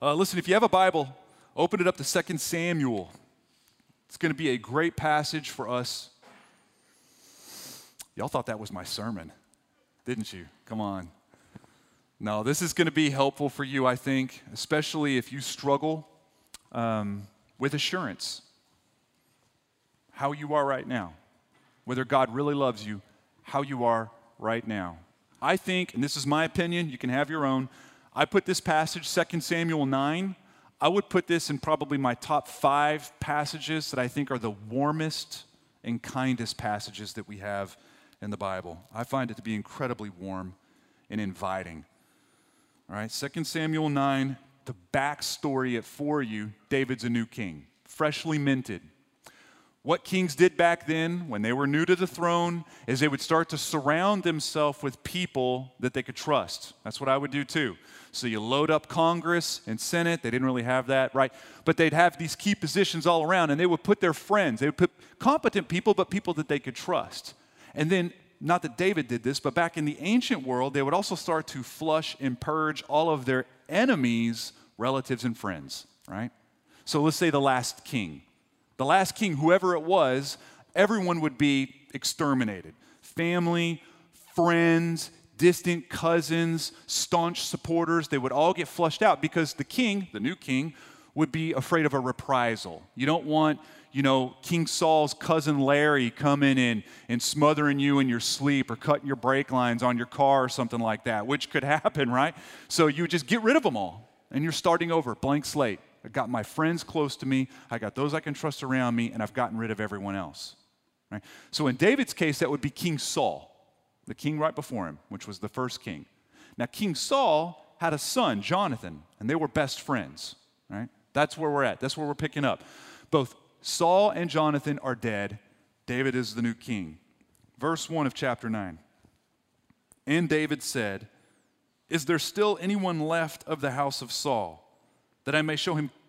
Uh, listen, if you have a Bible, open it up to 2 Samuel. It's going to be a great passage for us. Y'all thought that was my sermon, didn't you? Come on. No, this is going to be helpful for you, I think, especially if you struggle um, with assurance. How you are right now, whether God really loves you, how you are right now. I think, and this is my opinion, you can have your own. I put this passage, 2 Samuel 9, I would put this in probably my top five passages that I think are the warmest and kindest passages that we have in the Bible. I find it to be incredibly warm and inviting. All right, 2 Samuel 9, the backstory it for you David's a new king, freshly minted. What kings did back then when they were new to the throne is they would start to surround themselves with people that they could trust. That's what I would do too. So you load up Congress and Senate. They didn't really have that, right? But they'd have these key positions all around, and they would put their friends, they would put competent people, but people that they could trust. And then, not that David did this, but back in the ancient world, they would also start to flush and purge all of their enemies, relatives, and friends, right? So let's say the last king. The last king, whoever it was, everyone would be exterminated. Family, friends, distant cousins, staunch supporters, they would all get flushed out because the king, the new king, would be afraid of a reprisal. You don't want, you know, King Saul's cousin Larry coming in and smothering you in your sleep or cutting your brake lines on your car or something like that, which could happen, right? So you just get rid of them all and you're starting over, blank slate. I got my friends close to me, I got those I can trust around me, and I've gotten rid of everyone else. Right? So in David's case, that would be King Saul the king right before him, which was the first king. Now, King Saul had a son, Jonathan, and they were best friends, right? That's where we're at. That's where we're picking up. Both Saul and Jonathan are dead. David is the new king. Verse 1 of chapter 9. And David said, Is there still anyone left of the house of Saul that I may show him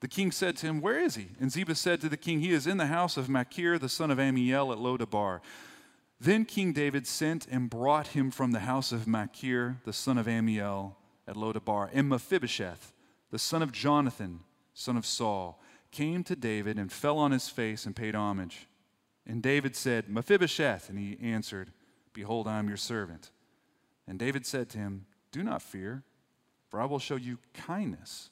The king said to him, Where is he? And Ziba said to the king, He is in the house of Machir, the son of Ammiel, at Lodabar. Then King David sent and brought him from the house of Machir, the son of Ammiel, at Lodabar. And Mephibosheth, the son of Jonathan, son of Saul, came to David and fell on his face and paid homage. And David said, Mephibosheth. And he answered, Behold, I am your servant. And David said to him, Do not fear, for I will show you kindness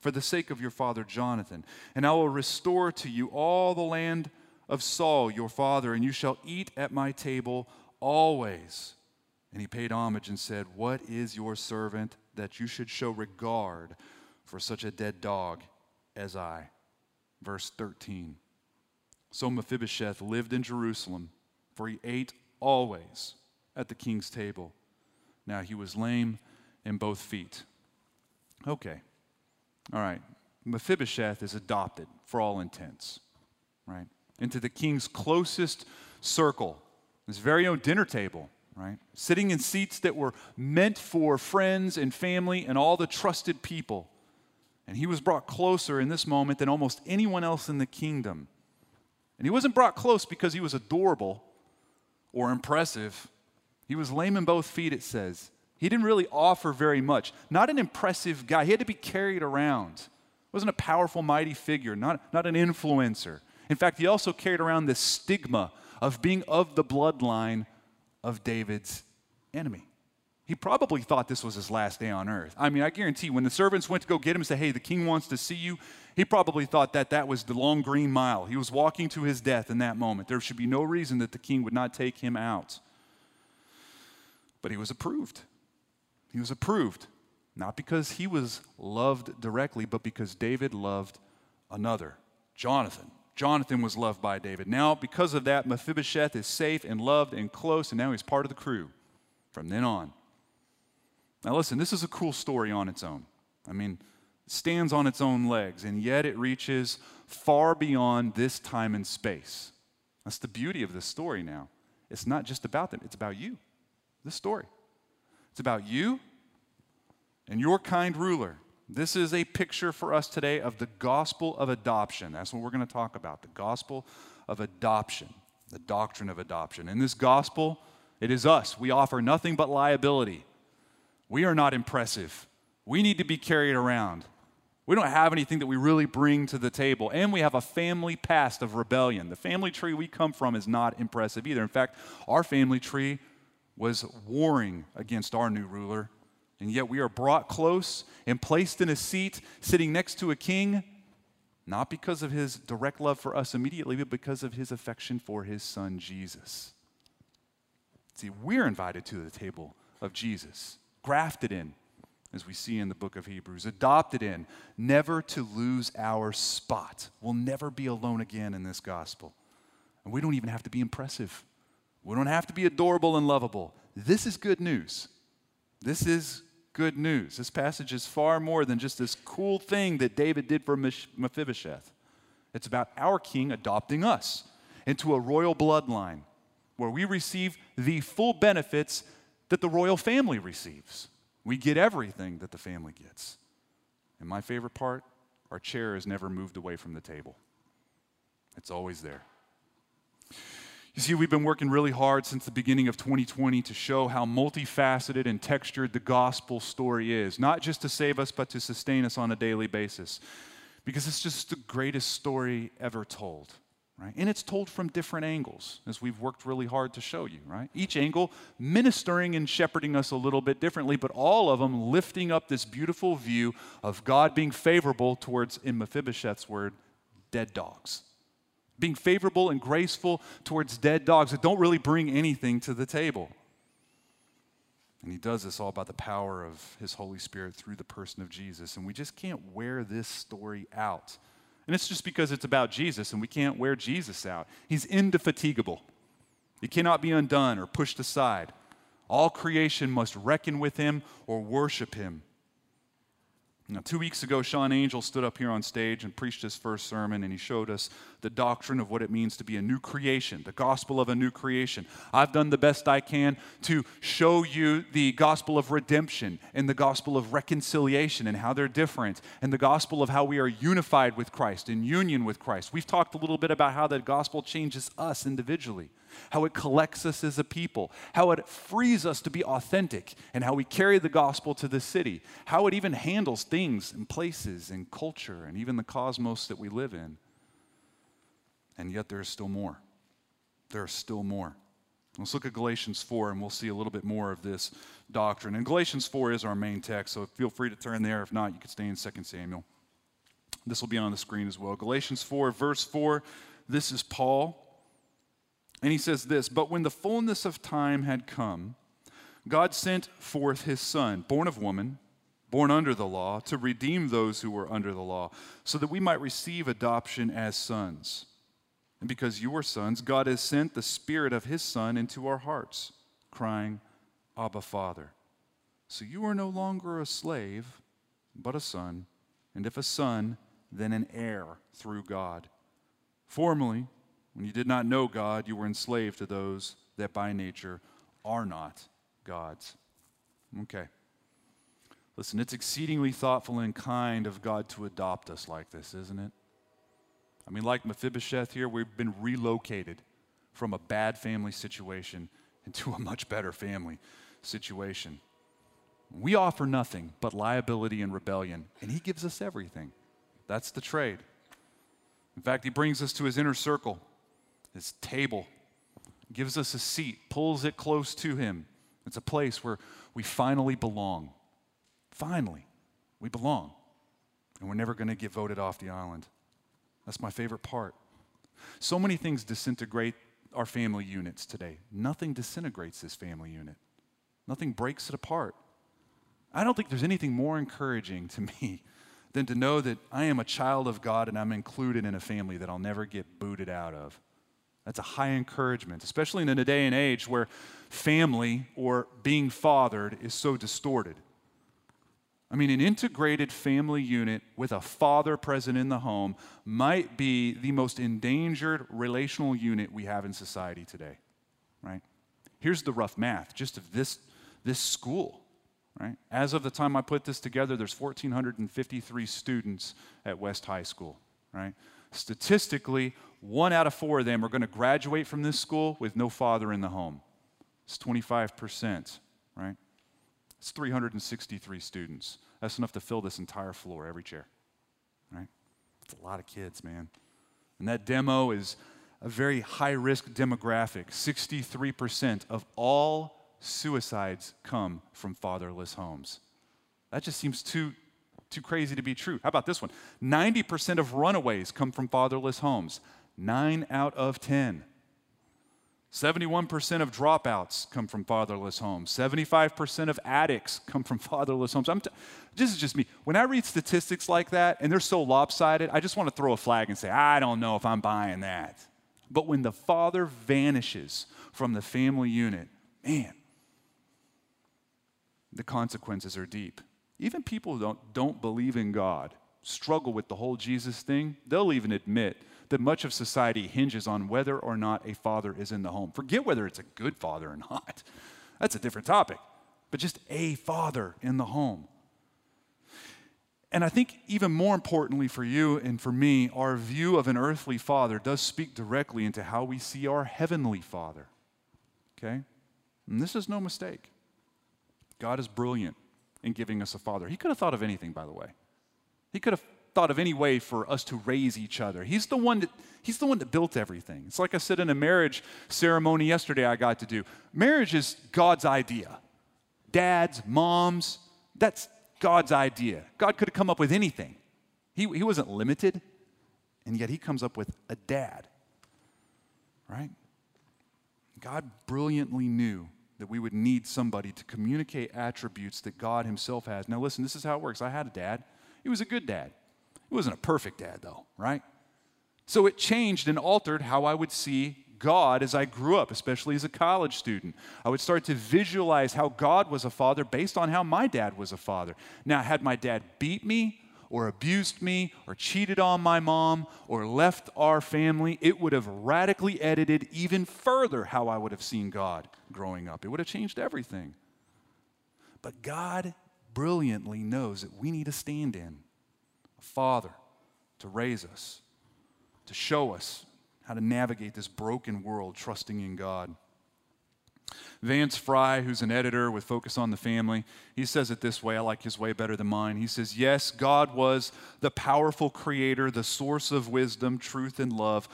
for the sake of your father Jonathan. And I will restore to you all the land of Saul, your father, and you shall eat at my table always. And he paid homage and said, What is your servant that you should show regard for such a dead dog as I? Verse 13. So Mephibosheth lived in Jerusalem, for he ate always at the king's table. Now he was lame in both feet. Okay. All right. Mephibosheth is adopted for all intents, right? Into the king's closest circle, his very own dinner table right? Sitting in seats that were meant for friends and family and all the trusted people. And he was brought closer in this moment than almost anyone else in the kingdom. And he wasn't brought close because he was adorable or impressive. He was lame in both feet, it says. He didn't really offer very much. Not an impressive guy. He had to be carried around. Wasn't a powerful, mighty figure, not, not an influencer. In fact, he also carried around this stigma of being of the bloodline of David's enemy. He probably thought this was his last day on earth. I mean, I guarantee when the servants went to go get him and say, Hey, the king wants to see you, he probably thought that that was the long green mile. He was walking to his death in that moment. There should be no reason that the king would not take him out. But he was approved. He was approved, not because he was loved directly, but because David loved another, Jonathan. Jonathan was loved by David. Now, because of that, Mephibosheth is safe and loved and close, and now he's part of the crew from then on. Now, listen, this is a cool story on its own. I mean, stands on its own legs, and yet it reaches far beyond this time and space. That's the beauty of this story now. It's not just about them, it's about you, this story. It's about you and your kind ruler. This is a picture for us today of the gospel of adoption. That's what we're going to talk about the gospel of adoption, the doctrine of adoption. In this gospel, it is us. We offer nothing but liability. We are not impressive. We need to be carried around. We don't have anything that we really bring to the table. And we have a family past of rebellion. The family tree we come from is not impressive either. In fact, our family tree was warring against our new ruler. And yet we are brought close and placed in a seat sitting next to a king, not because of his direct love for us immediately, but because of his affection for his son Jesus. See, we're invited to the table of Jesus, grafted in as we see in the book of Hebrews, adopted in, never to lose our spot. We'll never be alone again in this gospel. And we don't even have to be impressive, we don't have to be adorable and lovable. This is good news. This is good news. This passage is far more than just this cool thing that David did for Mephibosheth. It's about our king adopting us into a royal bloodline where we receive the full benefits that the royal family receives. We get everything that the family gets. And my favorite part our chair is never moved away from the table, it's always there. You see, we've been working really hard since the beginning of 2020 to show how multifaceted and textured the gospel story is, not just to save us, but to sustain us on a daily basis. Because it's just the greatest story ever told right? And it's told from different angles, as we've worked really hard to show you, right? Each angle ministering and shepherding us a little bit differently, but all of them lifting up this beautiful view of God being favorable towards, in Mephibosheth's word, dead dogs. Being favorable and graceful towards dead dogs that don't really bring anything to the table. And he does this all by the power of his Holy Spirit through the person of Jesus. And we just can't wear this story out and it's just because it's about Jesus and we can't wear Jesus out. He's indefatigable, he cannot be undone or pushed aside. All creation must reckon with him or worship him. Now, two weeks ago, Sean Angel stood up here on stage and preached his first sermon, and he showed us the doctrine of what it means to be a new creation, the gospel of a new creation. I've done the best I can to show you the gospel of redemption and the gospel of reconciliation and how they're different, and the gospel of how we are unified with Christ, in union with Christ. We've talked a little bit about how the gospel changes us individually how it collects us as a people, how it frees us to be authentic, and how we carry the gospel to the city, how it even handles things and places and culture and even the cosmos that we live in. And yet there is still more. There is still more. Let's look at Galatians 4 and we'll see a little bit more of this doctrine. And Galatians 4 is our main text, so feel free to turn there. If not, you can stay in 2 Samuel. This will be on the screen as well. Galatians 4, verse 4. This is Paul and he says this But when the fullness of time had come, God sent forth his son, born of woman, born under the law, to redeem those who were under the law, so that we might receive adoption as sons. And because you are sons, God has sent the Spirit of his Son into our hearts, crying, Abba, Father. So you are no longer a slave, but a son, and if a son, then an heir through God. Formerly, when you did not know God, you were enslaved to those that by nature are not God's. Okay. Listen, it's exceedingly thoughtful and kind of God to adopt us like this, isn't it? I mean, like Mephibosheth here, we've been relocated from a bad family situation into a much better family situation. We offer nothing but liability and rebellion, and He gives us everything. That's the trade. In fact, He brings us to His inner circle his table, gives us a seat, pulls it close to him. It's a place where we finally belong. Finally, we belong. And we're never going to get voted off the island. That's my favorite part. So many things disintegrate our family units today. Nothing disintegrates this family unit, nothing breaks it apart. I don't think there's anything more encouraging to me than to know that I am a child of God and I'm included in a family that I'll never get booted out of. That's a high encouragement, especially in a day and age where family or being fathered is so distorted. I mean, an integrated family unit with a father present in the home might be the most endangered relational unit we have in society today, right? Here's the rough math just of this, this school, right? As of the time I put this together, there's 1,453 students at West High School, right? Statistically, one out of four of them are going to graduate from this school with no father in the home. It's 25%, right? It's 363 students. That's enough to fill this entire floor, every chair. Right? It's a lot of kids, man. And that demo is a very high risk demographic. 63% of all suicides come from fatherless homes. That just seems too, too crazy to be true. How about this one? 90% of runaways come from fatherless homes. Nine out of 10. 71% of dropouts come from fatherless homes. 75% of addicts come from fatherless homes. T- this is just me. When I read statistics like that and they're so lopsided, I just want to throw a flag and say, I don't know if I'm buying that. But when the father vanishes from the family unit, man, the consequences are deep. Even people who don't, don't believe in God struggle with the whole Jesus thing. They'll even admit that much of society hinges on whether or not a father is in the home. Forget whether it's a good father or not. That's a different topic. But just a father in the home. And I think even more importantly for you and for me, our view of an earthly father does speak directly into how we see our heavenly father. Okay? And this is no mistake. God is brilliant in giving us a father. He could have thought of anything, by the way. He could have thought of any way for us to raise each other. He's the one that he's the one that built everything. It's like I said in a marriage ceremony yesterday I got to do. Marriage is God's idea. Dads, moms, that's God's idea. God could have come up with anything. He, he wasn't limited, and yet he comes up with a dad. Right? God brilliantly knew that we would need somebody to communicate attributes that God himself has. Now listen, this is how it works. I had a dad. He was a good dad. He wasn't a perfect dad, though, right? So it changed and altered how I would see God as I grew up, especially as a college student. I would start to visualize how God was a father based on how my dad was a father. Now, had my dad beat me, or abused me, or cheated on my mom, or left our family, it would have radically edited even further how I would have seen God growing up. It would have changed everything. But God brilliantly knows that we need a stand in a father to raise us, to show us how to navigate this broken world trusting in God. Vance Fry, who's an editor with Focus on the Family, he says it this way. I like his way better than mine. He says, Yes, God was the powerful creator, the source of wisdom, truth, and love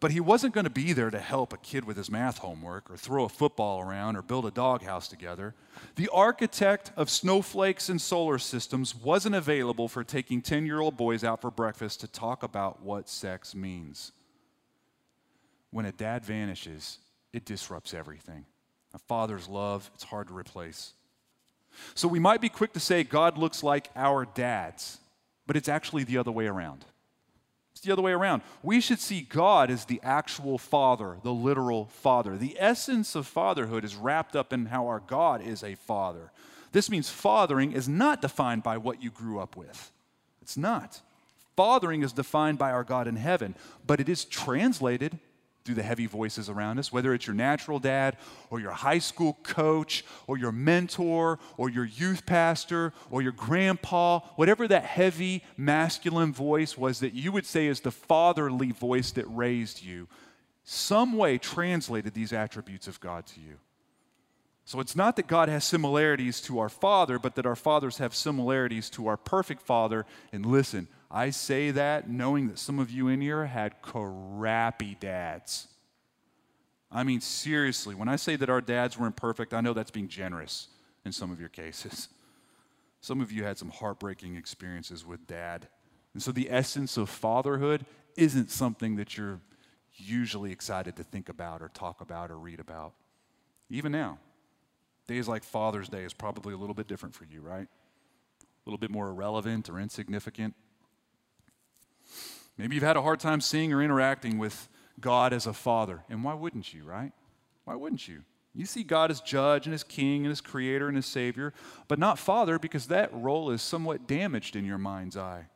but he wasn't going to be there to help a kid with his math homework or throw a football around or build a doghouse together. The architect of snowflakes and solar systems wasn't available for taking 10 year old boys out for breakfast to talk about what sex means. When a dad vanishes, it disrupts everything. A father's love, it's hard to replace. So we might be quick to say God looks like our dads, but it's actually the other way around. It's the other way around. We should see God as the actual Father, the literal Father. The essence of fatherhood is wrapped up in how our God is a Father. This means fathering is not defined by what you grew up with. It's not. Fathering is defined by our God in heaven, but it is translated through the heavy voices around us, whether it's your natural dad or your high school coach or your mentor or your youth pastor or your grandpa, whatever that heavy masculine voice was that you would say is the fatherly voice that raised you, some way translated these attributes of God to you. So it's not that God has similarities to our Father, but that our fathers have similarities to our perfect Father. And listen, I say that knowing that some of you in here had crappy dads. I mean, seriously, when I say that our dads weren't perfect, I know that's being generous in some of your cases. Some of you had some heartbreaking experiences with dad. And so the essence of fatherhood isn't something that you're usually excited to think about or talk about or read about. Even now, days like Father's Day is probably a little bit different for you, right? A little bit more irrelevant or insignificant. Maybe you've had a hard time seeing or interacting with God as a father. And why wouldn't you, right? Why wouldn't you? You see God as judge and as king and as creator and as savior, but not father because that role is somewhat damaged in your mind's eye.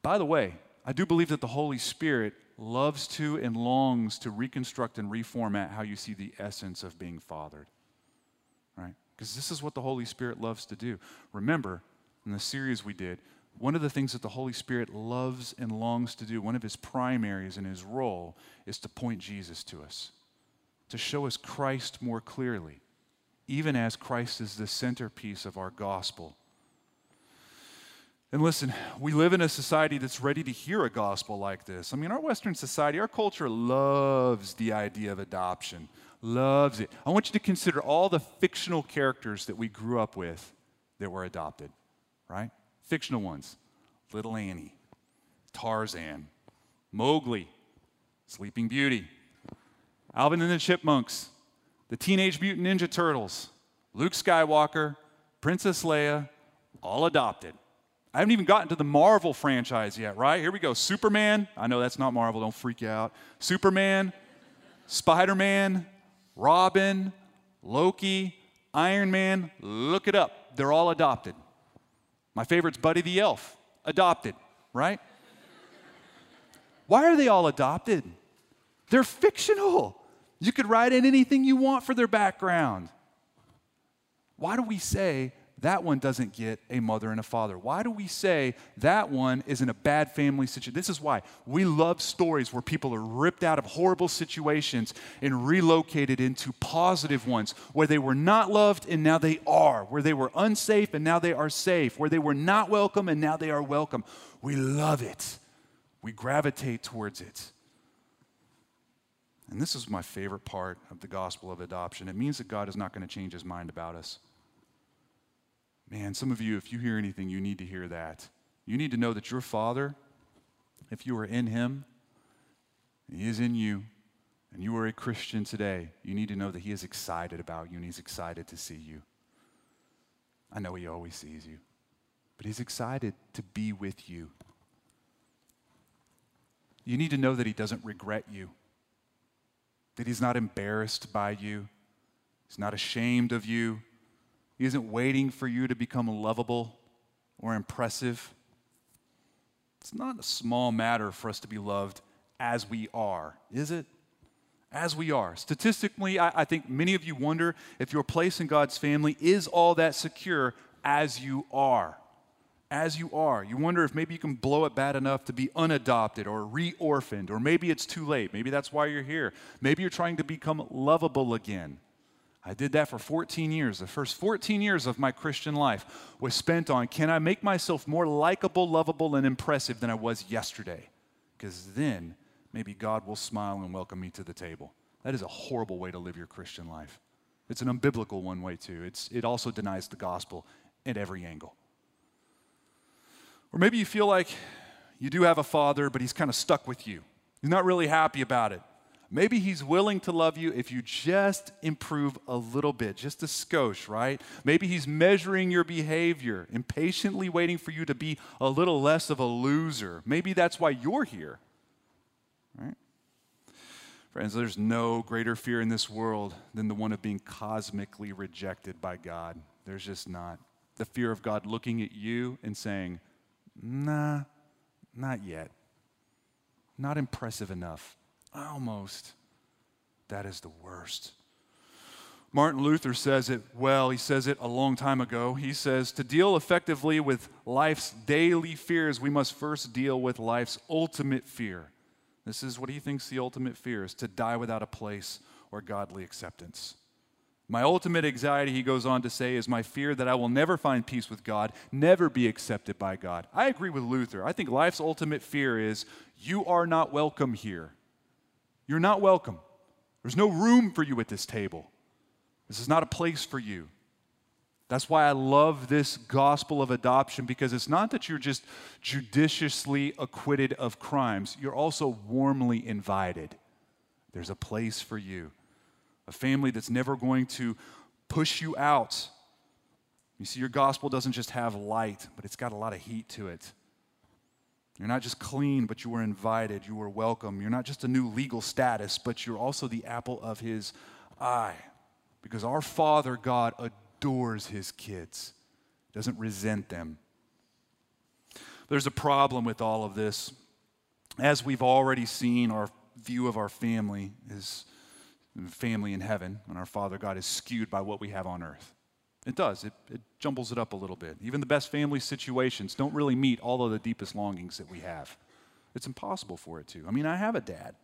By the way, I do believe that the Holy Spirit loves to and longs to reconstruct and reformat how you see the essence of being fathered. Right? Because this is what the Holy Spirit loves to do. Remember, in the series we did, one of the things that the Holy Spirit loves and longs to do, one of his primaries in his role, is to point Jesus to us, to show us Christ more clearly, even as Christ is the centerpiece of our gospel. And listen, we live in a society that's ready to hear a gospel like this. I mean, our Western society, our culture loves the idea of adoption, loves it. I want you to consider all the fictional characters that we grew up with that were adopted, right? Fictional ones Little Annie, Tarzan, Mowgli, Sleeping Beauty, Alvin and the Chipmunks, the Teenage Mutant Ninja Turtles, Luke Skywalker, Princess Leia, all adopted. I haven't even gotten to the Marvel franchise yet, right? Here we go. Superman. I know that's not Marvel, don't freak out. Superman, Spider Man, Robin, Loki, Iron Man. Look it up. They're all adopted. My favorite's Buddy the Elf, adopted, right? Why are they all adopted? They're fictional. You could write in anything you want for their background. Why do we say that one doesn't get a mother and a father? Why do we say that one is in a bad family situation? This is why we love stories where people are ripped out of horrible situations and relocated into positive ones, where they were not loved and now they are, where they were unsafe and now they are safe, where they were not welcome and now they are welcome. We love it, we gravitate towards it. And this is my favorite part of the gospel of adoption. It means that God is not going to change his mind about us. Man, some of you, if you hear anything, you need to hear that. You need to know that your Father, if you are in Him, He is in you, and you are a Christian today, you need to know that He is excited about you and He's excited to see you. I know He always sees you, but He's excited to be with you. You need to know that He doesn't regret you, that He's not embarrassed by you, He's not ashamed of you. He isn't waiting for you to become lovable or impressive. It's not a small matter for us to be loved as we are, is it? As we are. Statistically, I, I, think many of you wonder if your place in God's family is all that secure as you are. As you are. You wonder if maybe you can blow it bad enough to be unadopted or re orphaned, or maybe it's too late. Maybe that's why you're here. Maybe you're trying to become lovable again. I did that for 14 years. The first 14 years of my Christian life was spent on can I make myself more likable, lovable, and impressive than I was yesterday? Because then maybe God will smile and welcome me to the table. That is a horrible way to live your Christian life. It's an unbiblical one way, too. It's, it also denies the gospel at every angle. Or maybe you feel like you do have a father, but he's kind of stuck with you. He's not really happy about it. Maybe he's willing to love you if you just improve a little bit, just a skosh, right? Maybe he's measuring your behavior, impatiently waiting for you to be a little less of a loser. Maybe that's why you're here, right? Friends, there's no greater fear in this world than the one of being cosmically rejected by God. There's just not. The fear of God looking at you and saying, nah, not yet. Not impressive enough Almost. That is the worst. Martin Luther says it well. He says it a long time ago. He says, To deal effectively with life's daily fears, we must first deal with life's ultimate fear. This is what he thinks the ultimate fear is to die without a place or godly acceptance. My ultimate anxiety, he goes on to say, is my fear that I will never find peace with God, never be accepted by God. I agree with Luther. I think life's ultimate fear is you are not welcome here. You're not welcome. There's no room for you at this table. This is not a place for you. That's why I love this gospel of adoption because it's not that you're just judiciously acquitted of crimes, you're also warmly invited. There's a place for you, a family that's never going to push you out. You see, your gospel doesn't just have light, but it's got a lot of heat to it. You're not just clean, but you were invited. You were welcome. You're not just a new legal status, but you're also the apple of his eye. because our Father God adores his kids, doesn't resent them. There's a problem with all of this. As we've already seen, our view of our family is family in heaven, and our Father God is skewed by what we have on earth. It does. It, it jumbles it up a little bit. Even the best family situations don't really meet all of the deepest longings that we have. It's impossible for it to. I mean, I have a dad.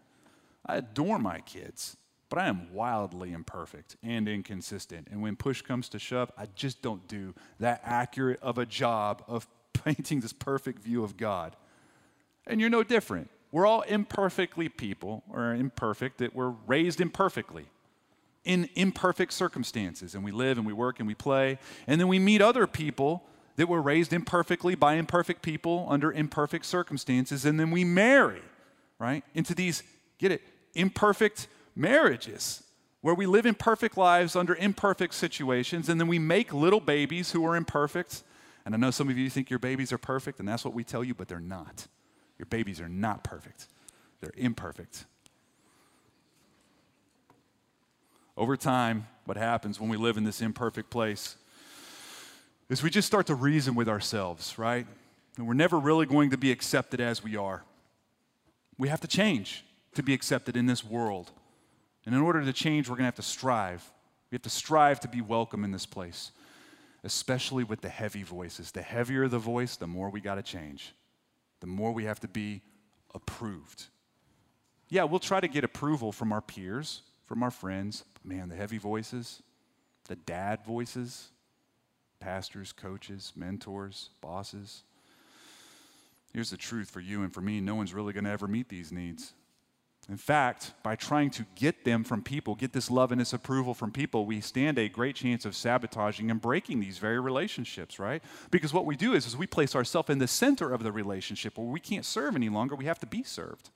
I adore my kids, but I am wildly imperfect and inconsistent. And when push comes to shove, I just don't do that accurate of a job of painting this perfect view of God. And you're no different. We're all imperfectly people, or imperfect, that we're raised imperfectly in imperfect circumstances. And we live and we work and we play. And then we meet other people that were raised imperfectly by imperfect people under imperfect circumstances. And then we marry, right, into these, get it, imperfect marriages where we live imperfect lives under imperfect situations. And then we make little babies who are imperfect. And I know some of you think your babies are perfect, and that's what we tell you, but they're not. Your babies are not perfect, they're imperfect. Over time, what happens when we live in this imperfect place is we just start to reason with ourselves, right? And we're never really going to be accepted as we are. We have to change to be accepted in this world. And in order to change, we're going to have to strive. We have to strive to be welcome in this place, especially with the heavy voices. The heavier the voice, the more we got to change the more we have to be approved. Yeah, we'll try to get approval from our peers, from our friends. Man, the heavy voices, the dad voices, pastors, coaches, mentors, bosses. Here's the truth for you and for me no one's really going to ever meet these needs. In fact, by trying to get them from people, get this love and this approval from people, we stand a great chance of sabotaging and breaking these very relationships, right? Because what we do is, is we place ourselves in the center of the relationship where we can't serve any longer, we have to be served.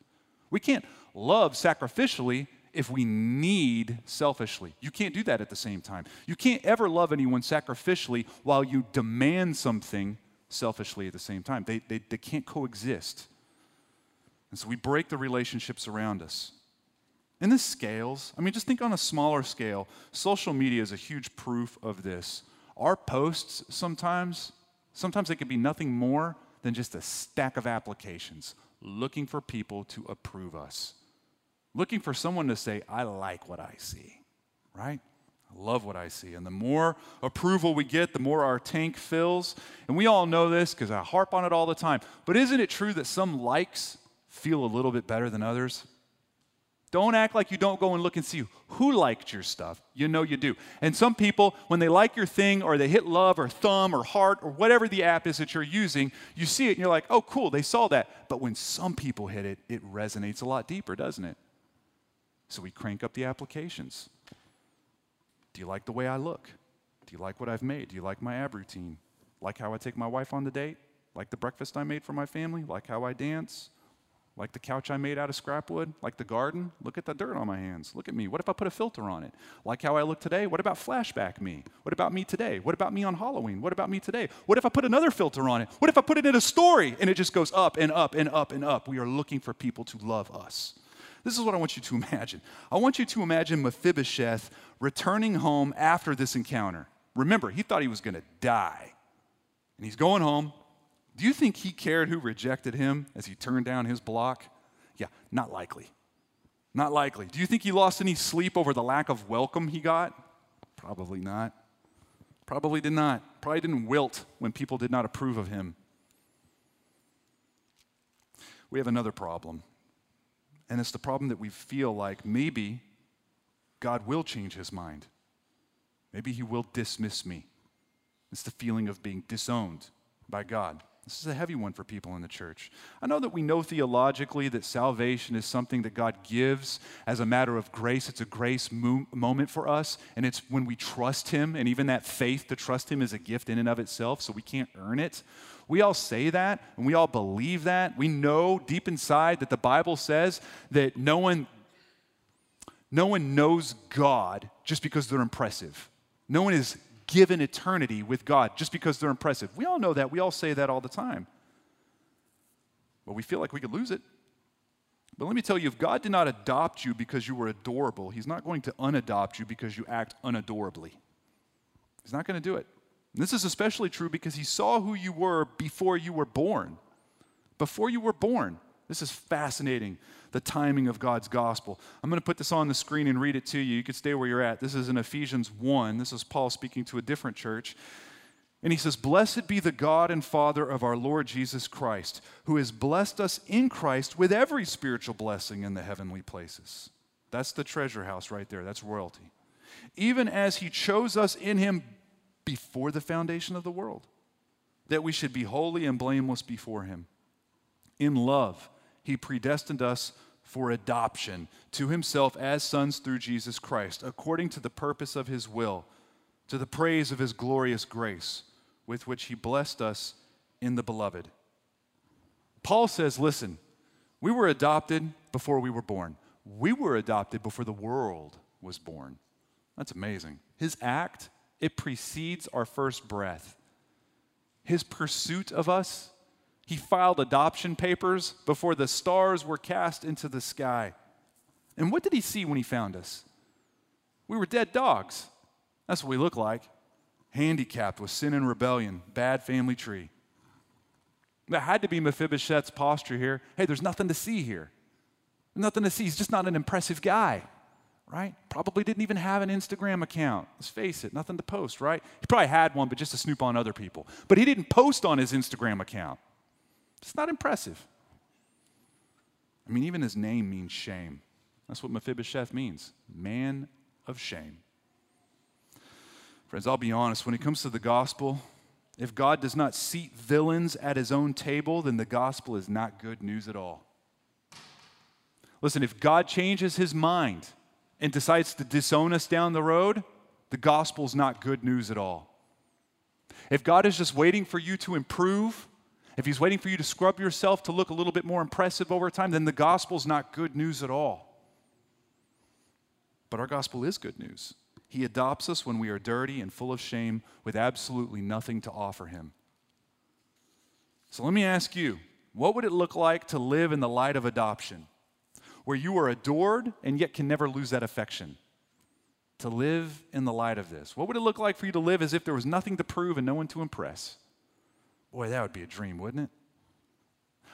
We can't love sacrificially if we need selfishly. You can't do that at the same time. You can't ever love anyone sacrificially while you demand something selfishly at the same time. They, they, they can't coexist. And so we break the relationships around us. In this scales, I mean, just think on a smaller scale. Social media is a huge proof of this. Our posts sometimes, sometimes they could be nothing more than just a stack of applications looking for people to approve us, looking for someone to say, I like what I see, right? I love what I see. And the more approval we get, the more our tank fills. And we all know this because I harp on it all the time. But isn't it true that some likes feel a little bit better than others? Don't act like you don't go and look and see who liked your stuff. You know you do. And some people, when they like your thing or they hit love or thumb or heart or whatever the app is that you're using, you see it and you're like, oh, cool, they saw that. But when some people hit it, it resonates a lot deeper, doesn't it? So we crank up the applications. Do you like the way I look? Do you like what I've made? Do you like my ab routine? Like how I take my wife on the date? Like the breakfast I made for my family? Like how I dance? Like the couch I made out of scrap wood? Like the garden? Look at the dirt on my hands. Look at me. What if I put a filter on it? Like how I look today? What about flashback me? What about me today? What about me on Halloween? What about me today? What if I put another filter on it? What if I put it in a story and it just goes up and up and up and up? We are looking for people to love us. This is what I want you to imagine. I want you to imagine Mephibosheth returning home after this encounter. Remember, he thought he was going to die. And he's going home. Do you think he cared who rejected him as he turned down his block? Yeah, not likely. Not likely. Do you think he lost any sleep over the lack of welcome he got? Probably not. Probably did not. Probably didn't wilt when people did not approve of him. We have another problem. And it's the problem that we feel like maybe God will change his mind. Maybe he will dismiss me. It's the feeling of being disowned by God. This is a heavy one for people in the church. I know that we know theologically that salvation is something that God gives as a matter of grace. It's a grace mo- moment for us, and it's when we trust Him, and even that faith to trust Him is a gift in and of itself, so we can't earn it. We all say that, and we all believe that. We know deep inside that the Bible says that no one, no one knows God just because they're impressive. No one is given eternity with God just because they're impressive. We all know that. We all say that all the time. But we feel like we could lose it. But let me tell you, if God did not adopt you because you were adorable, He's not going to unadopt you because you act unadorably. He's not going to do it. And this is especially true because He saw who you were before you were born. Before you were born. This is fascinating, the timing of God's gospel. I'm going to put this on the screen and read it to you. You can stay where you're at. This is in Ephesians 1. This is Paul speaking to a different church. And he says, Blessed be the God and Father of our Lord Jesus Christ, who has blessed us in Christ with every spiritual blessing in the heavenly places. That's the treasure house right there. That's royalty. Even as he chose us in him before the foundation of the world, that we should be holy and blameless before him. In love, he predestined us for adoption to himself as sons through Jesus Christ, according to the purpose of his will, to the praise of his glorious grace with which he blessed us in the beloved. Paul says, listen, we were adopted before we were born. We were adopted before the world was born. That's amazing. His act, it precedes our first breath. His pursuit of us, he filed adoption papers before the stars were cast into the sky. And what did he see when he found us? We were dead dogs. That's what we look like handicapped with sin and rebellion, bad family tree. That had to be Mephibosheth's posture here. Hey, there's nothing to see here. nothing to see. He's just not an impressive guy, right? Probably didn't even have an Instagram account. Let's face it, nothing to post, right? He probably had one, but just to snoop on other people. But he didn't post on his Instagram account. It's not impressive. I mean, even his name means shame. That's what Mephibosheth means man of shame. Friends, I'll be honest, when it comes to the gospel, if God does not seat villains at his own table, then the gospel is not good news at all. Listen, if God changes his mind and decides to disown us down the road, the gospel is not good news at all. If God is just waiting for you to improve, if he's waiting for you to scrub yourself to look a little bit more impressive over time, then the gospel is not good news at all. But our gospel is good news. He adopts us when we are dirty and full of shame with absolutely nothing to offer Him. So let me ask you what would it look like to live in the light of adoption, where you are adored and yet can never lose that affection? To live in the light of this. What would it look like for you to live as if there was nothing to prove and no one to impress? Boy, that would be a dream, wouldn't it?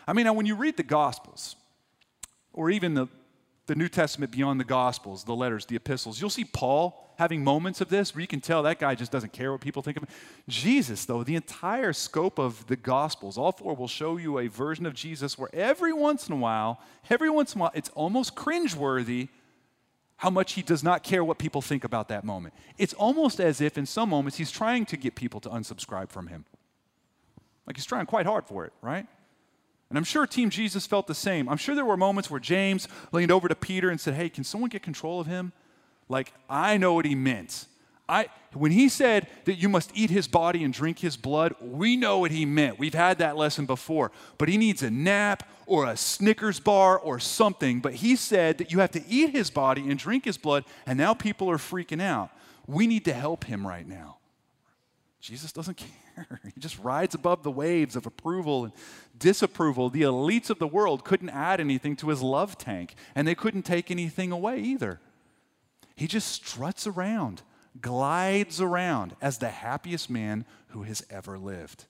I mean, when you read the Gospels, or even the, the New Testament beyond the Gospels, the letters, the epistles, you'll see Paul having moments of this where you can tell that guy just doesn't care what people think of him. Jesus, though, the entire scope of the Gospels, all four will show you a version of Jesus where every once in a while, every once in a while, it's almost cringeworthy how much he does not care what people think about that moment. It's almost as if in some moments he's trying to get people to unsubscribe from him. Like he's trying quite hard for it, right? And I'm sure Team Jesus felt the same. I'm sure there were moments where James leaned over to Peter and said, Hey, can someone get control of him? Like, I know what he meant. I, when he said that you must eat his body and drink his blood, we know what he meant. We've had that lesson before. But he needs a nap or a Snickers bar or something. But he said that you have to eat his body and drink his blood, and now people are freaking out. We need to help him right now. Jesus doesn't care. He just rides above the waves of approval and disapproval. The elites of the world couldn't add anything to his love tank, and they couldn't take anything away either. He just struts around, glides around as the happiest man who has ever lived.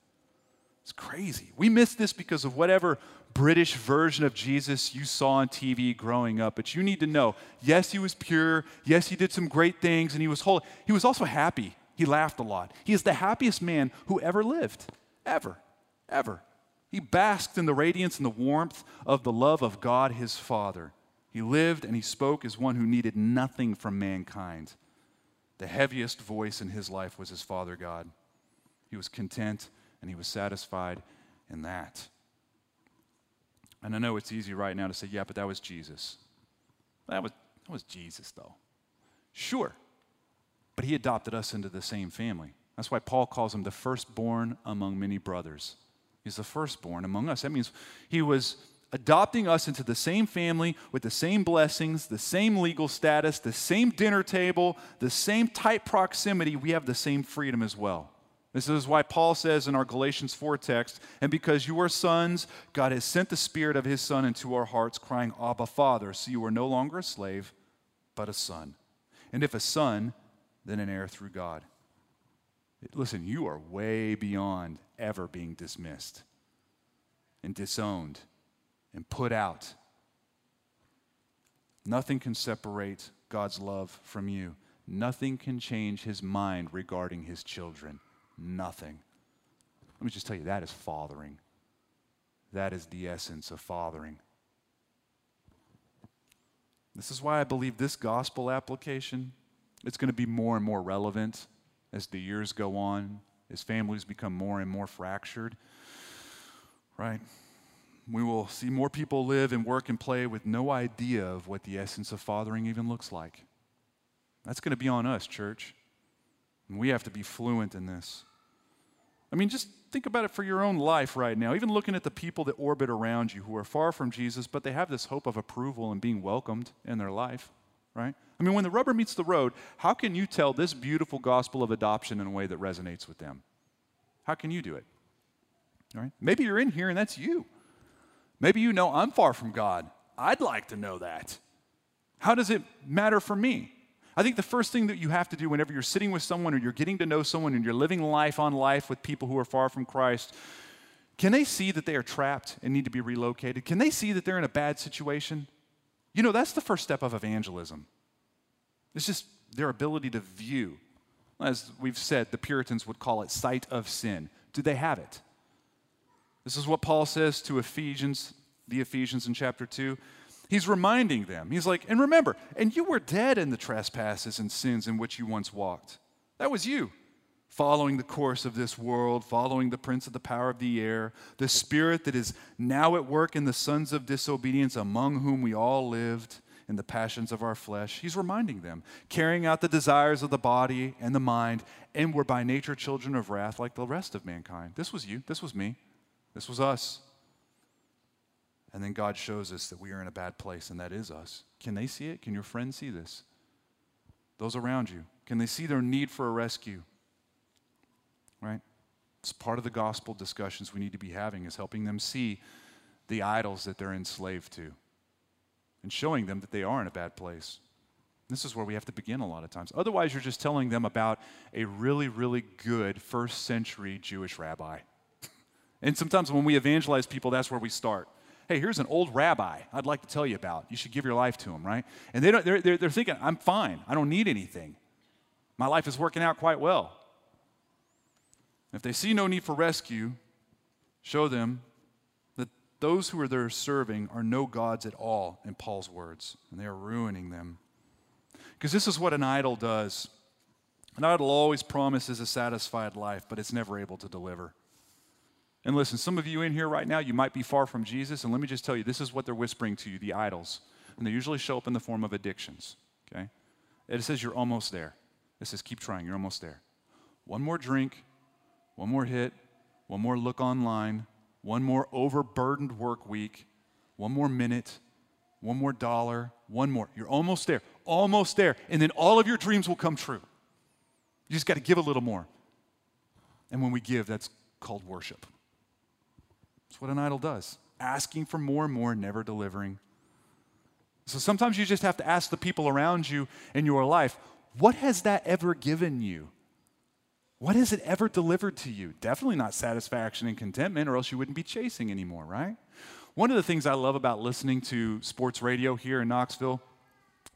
It's crazy. We miss this because of whatever British version of Jesus you saw on TV growing up. But you need to know yes, he was pure. Yes, he did some great things and he was holy. He was also happy. He laughed a lot. He is the happiest man who ever lived, ever, ever. He basked in the radiance and the warmth of the love of God his Father. He lived and he spoke as one who needed nothing from mankind. The heaviest voice in his life was his Father God. He was content and he was satisfied in that. And I know it's easy right now to say, yeah, but that was Jesus. That was, that was Jesus, though. Sure. But he adopted us into the same family. That's why Paul calls him the firstborn among many brothers. He's the firstborn among us. That means he was adopting us into the same family with the same blessings, the same legal status, the same dinner table, the same tight proximity, we have the same freedom as well. This is why Paul says in our Galatians 4 text, and because you are sons, God has sent the Spirit of His Son into our hearts, crying, Abba, Father. So you are no longer a slave, but a son. And if a son, then an heir through God. Listen, you are way beyond ever being dismissed and disowned and put out. Nothing can separate God's love from you. Nothing can change his mind regarding his children. Nothing. Let me just tell you that is fathering. That is the essence of fathering. This is why I believe this gospel application it's going to be more and more relevant as the years go on, as families become more and more fractured. Right? We will see more people live and work and play with no idea of what the essence of fathering even looks like. That's going to be on us, church. And we have to be fluent in this. I mean, just think about it for your own life right now. Even looking at the people that orbit around you who are far from Jesus, but they have this hope of approval and being welcomed in their life, right? I mean, when the rubber meets the road, how can you tell this beautiful gospel of adoption in a way that resonates with them? How can you do it? Right? Maybe you're in here and that's you. Maybe you know I'm far from God. I'd like to know that. How does it matter for me? I think the first thing that you have to do whenever you're sitting with someone or you're getting to know someone and you're living life on life with people who are far from Christ, can they see that they are trapped and need to be relocated? Can they see that they're in a bad situation? You know, that's the first step of evangelism. It's just their ability to view. As we've said, the Puritans would call it sight of sin. Do they have it? This is what Paul says to Ephesians, the Ephesians in chapter 2. He's reminding them. He's like, and remember, and you were dead in the trespasses and sins in which you once walked. That was you, following the course of this world, following the prince of the power of the air, the spirit that is now at work in the sons of disobedience, among whom we all lived in the passions of our flesh. He's reminding them, carrying out the desires of the body and the mind, and we're by nature children of wrath like the rest of mankind. This was you, this was me, this was us. And then God shows us that we are in a bad place, and that is us. Can they see it? Can your friends see this? Those around you, can they see their need for a rescue? Right? It's part of the gospel discussions we need to be having is helping them see the idols that they're enslaved to and showing them that they are in a bad place. This is where we have to begin a lot of times. Otherwise, you're just telling them about a really, really good first century Jewish rabbi. and sometimes when we evangelize people, that's where we start hey, here's an old rabbi I'd like to tell you about. You should give your life to him, right? And they don't, they're, they're, they're thinking, I'm fine. I don't need anything. My life is working out quite well. If they see no need for rescue, show them that those who are there serving are no gods at all, in Paul's words, and they are ruining them. Because this is what an idol does. An idol always promises a satisfied life, but it's never able to deliver. And listen, some of you in here right now, you might be far from Jesus, and let me just tell you, this is what they're whispering to you the idols. And they usually show up in the form of addictions, okay? It says you're almost there. It says keep trying, you're almost there. One more drink, one more hit, one more look online, one more overburdened work week, one more minute, one more dollar, one more. You're almost there, almost there. And then all of your dreams will come true. You just got to give a little more. And when we give, that's called worship. That's what an idol does asking for more and more, never delivering. So sometimes you just have to ask the people around you in your life, what has that ever given you? What has it ever delivered to you? Definitely not satisfaction and contentment, or else you wouldn't be chasing anymore, right? One of the things I love about listening to sports radio here in Knoxville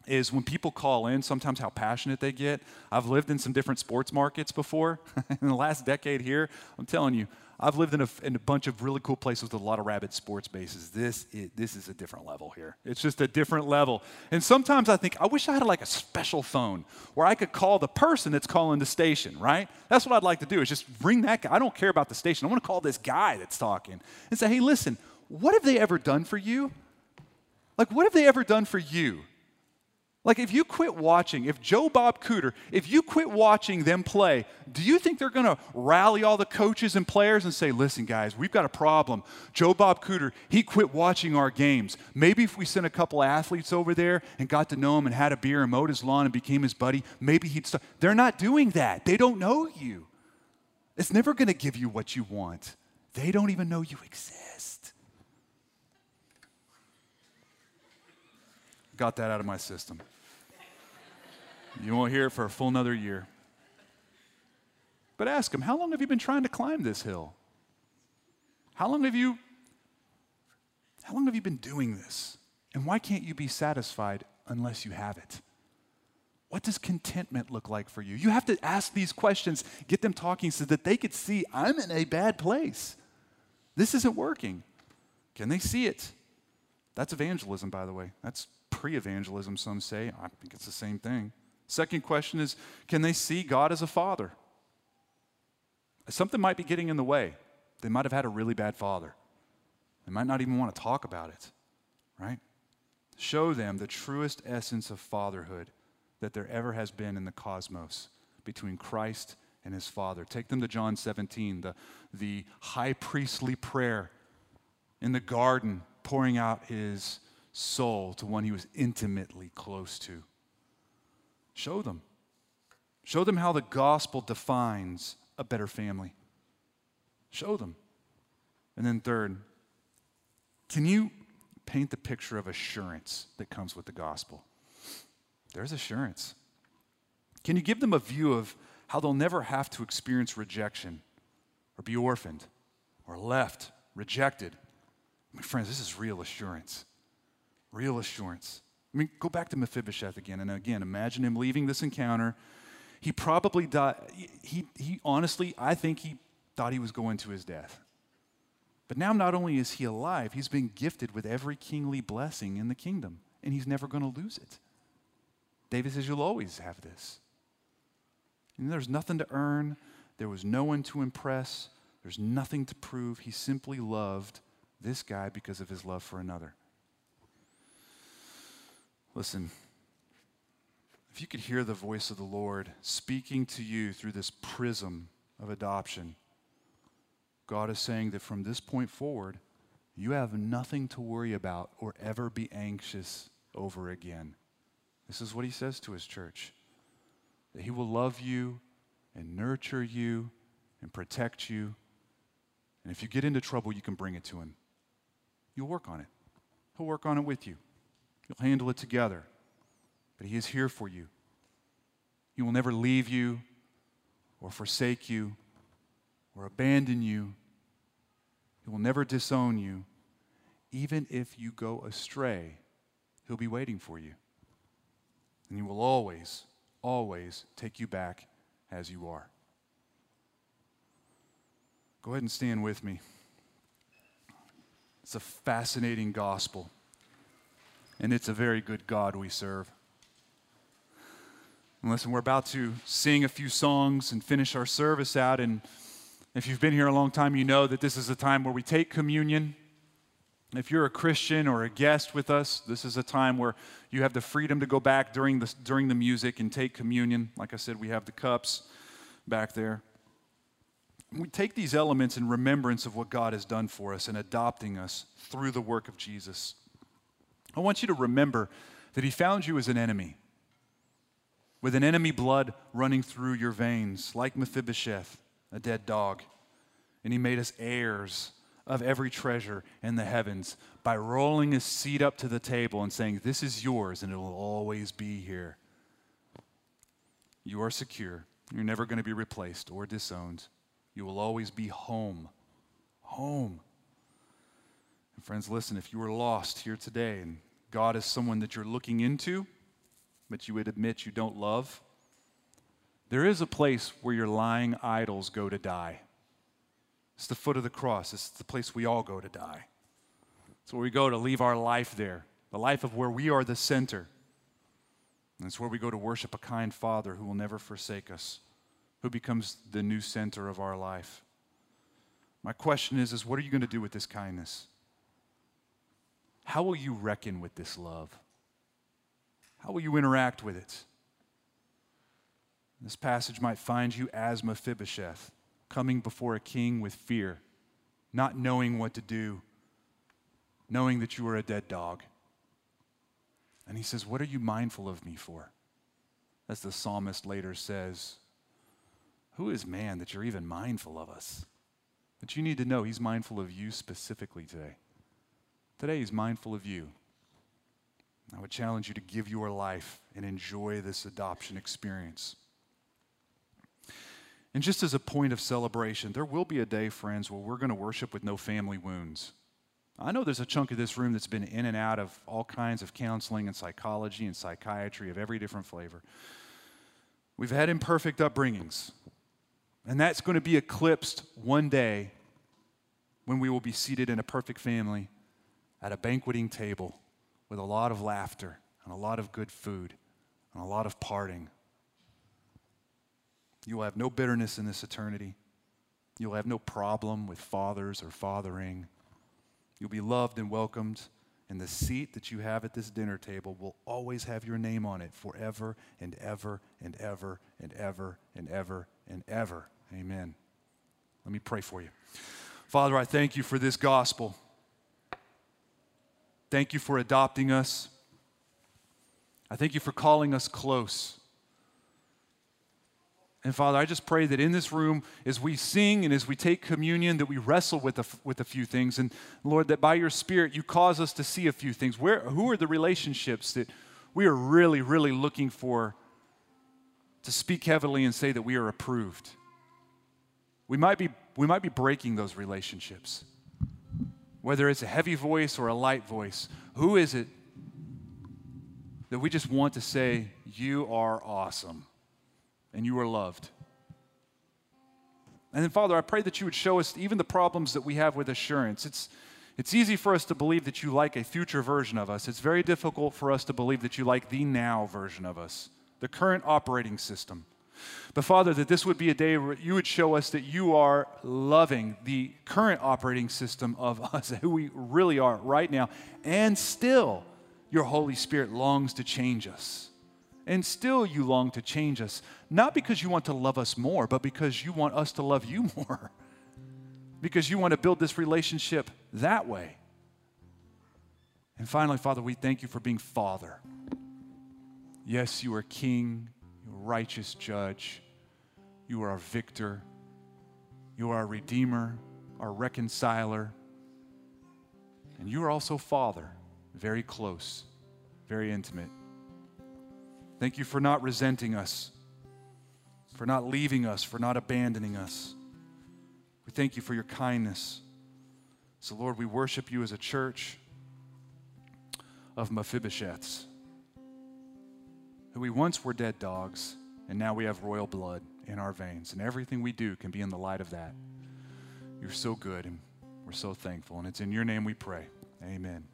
is when people call in, sometimes how passionate they get. I've lived in some different sports markets before. in the last decade here, I'm telling you, I've lived in a, in a, bunch of really cool places with a lot of rabid sports bases. This is, this is a different level here. It's just a different level. And sometimes I think, I wish I had like a special phone where I could call the person that's calling the station, right? That's what I'd like to do is just ring that guy. I don't care about the station. I want to call this guy that's talking and say, hey, listen, what have they ever done for you? Like, what have they ever done for you? Like, if you quit watching, if Joe Bob Cooter, if you quit watching them play, do you think they're going to rally all the coaches and players and say, listen, guys, we've got a problem. Joe Bob Cooter, he quit watching our games. Maybe if we sent a couple athletes over there and got to know him and had a beer and mowed his lawn and became his buddy, maybe he'd start. They're not doing that. They don't know you. It's never going to give you what you want. They don't even know you exist. Got that out of my system. You won't hear it for a full another year. But ask him, how long have you been trying to climb this hill? How long have you how long have you been doing this? And why can't you be satisfied unless you have it? What does contentment look like for you? You have to ask these questions, get them talking so that they could see I'm in a bad place. This isn't working. Can they see it? That's evangelism, by the way. That's pre evangelism, some say. I think it's the same thing. Second question is can they see God as a father? Something might be getting in the way. They might have had a really bad father. They might not even want to talk about it, right? Show them the truest essence of fatherhood that there ever has been in the cosmos between Christ and his Father. Take them to John 17, the, the high priestly prayer in the garden, pouring out his soul to one he was intimately close to. Show them. Show them how the gospel defines a better family. Show them. And then, third, can you paint the picture of assurance that comes with the gospel? There's assurance. Can you give them a view of how they'll never have to experience rejection or be orphaned or left, rejected? My friends, this is real assurance. Real assurance. I mean, go back to Mephibosheth again. And again, imagine him leaving this encounter. He probably died. He, he honestly, I think he thought he was going to his death. But now, not only is he alive, he's been gifted with every kingly blessing in the kingdom, and he's never going to lose it. David says, You'll always have this. And there's nothing to earn, there was no one to impress, there's nothing to prove. He simply loved this guy because of his love for another. Listen, if you could hear the voice of the Lord speaking to you through this prism of adoption, God is saying that from this point forward, you have nothing to worry about or ever be anxious over again. This is what he says to his church that he will love you and nurture you and protect you. And if you get into trouble, you can bring it to him. You'll work on it, he'll work on it with you. You'll handle it together. But he is here for you. He will never leave you or forsake you or abandon you. He will never disown you. Even if you go astray, he'll be waiting for you. And he will always, always take you back as you are. Go ahead and stand with me. It's a fascinating gospel, and it's a very good God we serve. And listen, we're about to sing a few songs and finish our service out. And if you've been here a long time, you know that this is a time where we take communion. If you're a Christian or a guest with us, this is a time where you have the freedom to go back during the, during the music and take communion. Like I said, we have the cups back there. We take these elements in remembrance of what God has done for us in adopting us through the work of Jesus. I want you to remember that He found you as an enemy, with an enemy blood running through your veins, like Mephibosheth, a dead dog. And He made us heirs of every treasure in the heavens by rolling his seat up to the table and saying, This is yours and it will always be here. You are secure. You're never going to be replaced or disowned. You will always be home. Home. And friends, listen, if you are lost here today and God is someone that you're looking into, but you would admit you don't love, there is a place where your lying idols go to die. It's the foot of the cross. It's the place we all go to die. It's where we go to leave our life there, the life of where we are the center. And it's where we go to worship a kind Father who will never forsake us, who becomes the new center of our life. My question is, is what are you going to do with this kindness? How will you reckon with this love? How will you interact with it? This passage might find you as Mephibosheth coming before a king with fear, not knowing what to do, knowing that you are a dead dog. And he says, What are you mindful of me for? As the psalmist later says, Who is man that you're even mindful of us? But you need to know he's mindful of you specifically today. Today, he's mindful of you. I would challenge you to give your life and enjoy this adoption experience. And just as a point of celebration, there will be a day, friends, where we're going to worship with no family wounds. I know there's a chunk of this room that's been in and out of all kinds of counseling and psychology and psychiatry of every different flavor. We've had imperfect upbringings, and that's going to be eclipsed one day when we will be seated in a perfect family at a banqueting table with a lot of laughter and a lot of good food and a lot of parting. You will have no bitterness in this eternity. You'll have no problem with fathers or fathering. You'll be loved and welcomed, and the seat that you have at this dinner table will always have your name on it forever and ever and ever and ever and ever and ever. Amen. Let me pray for you. Father, I thank you for this gospel. Thank you for adopting us. I thank you for calling us close. And Father, I just pray that in this room, as we sing and as we take communion, that we wrestle with a, with a few things. And Lord, that by your Spirit, you cause us to see a few things. Where, who are the relationships that we are really, really looking for to speak heavily and say that we are approved? We might be, we might be breaking those relationships whether it's a heavy voice or a light voice, who is it that we just want to say, You are awesome and you are loved? And then, Father, I pray that you would show us even the problems that we have with assurance. It's, it's easy for us to believe that you like a future version of us. It's very difficult for us to believe that you like the now version of us, the current operating system. But Father, that this would be a day where you would show us that you are loving the current operating system of us, who we really are right now, and still your Holy Spirit longs to change us. And still you long to change us, not because you want to love us more, but because you want us to love you more. because you want to build this relationship that way. And finally, Father, we thank you for being Father. Yes, you are King righteous judge. You are our victor. You are our redeemer, our reconciler. And you are also Father, very close, very intimate. Thank you for not resenting us, for not leaving us, for not abandoning us. We thank you for your kindness. So, Lord, we worship you as a church of Mephibosheths who we once were dead dogs, and now we have royal blood in our veins. And everything we do can be in the light of that. You're so good, and we're so thankful. And it's in your name we pray. Amen.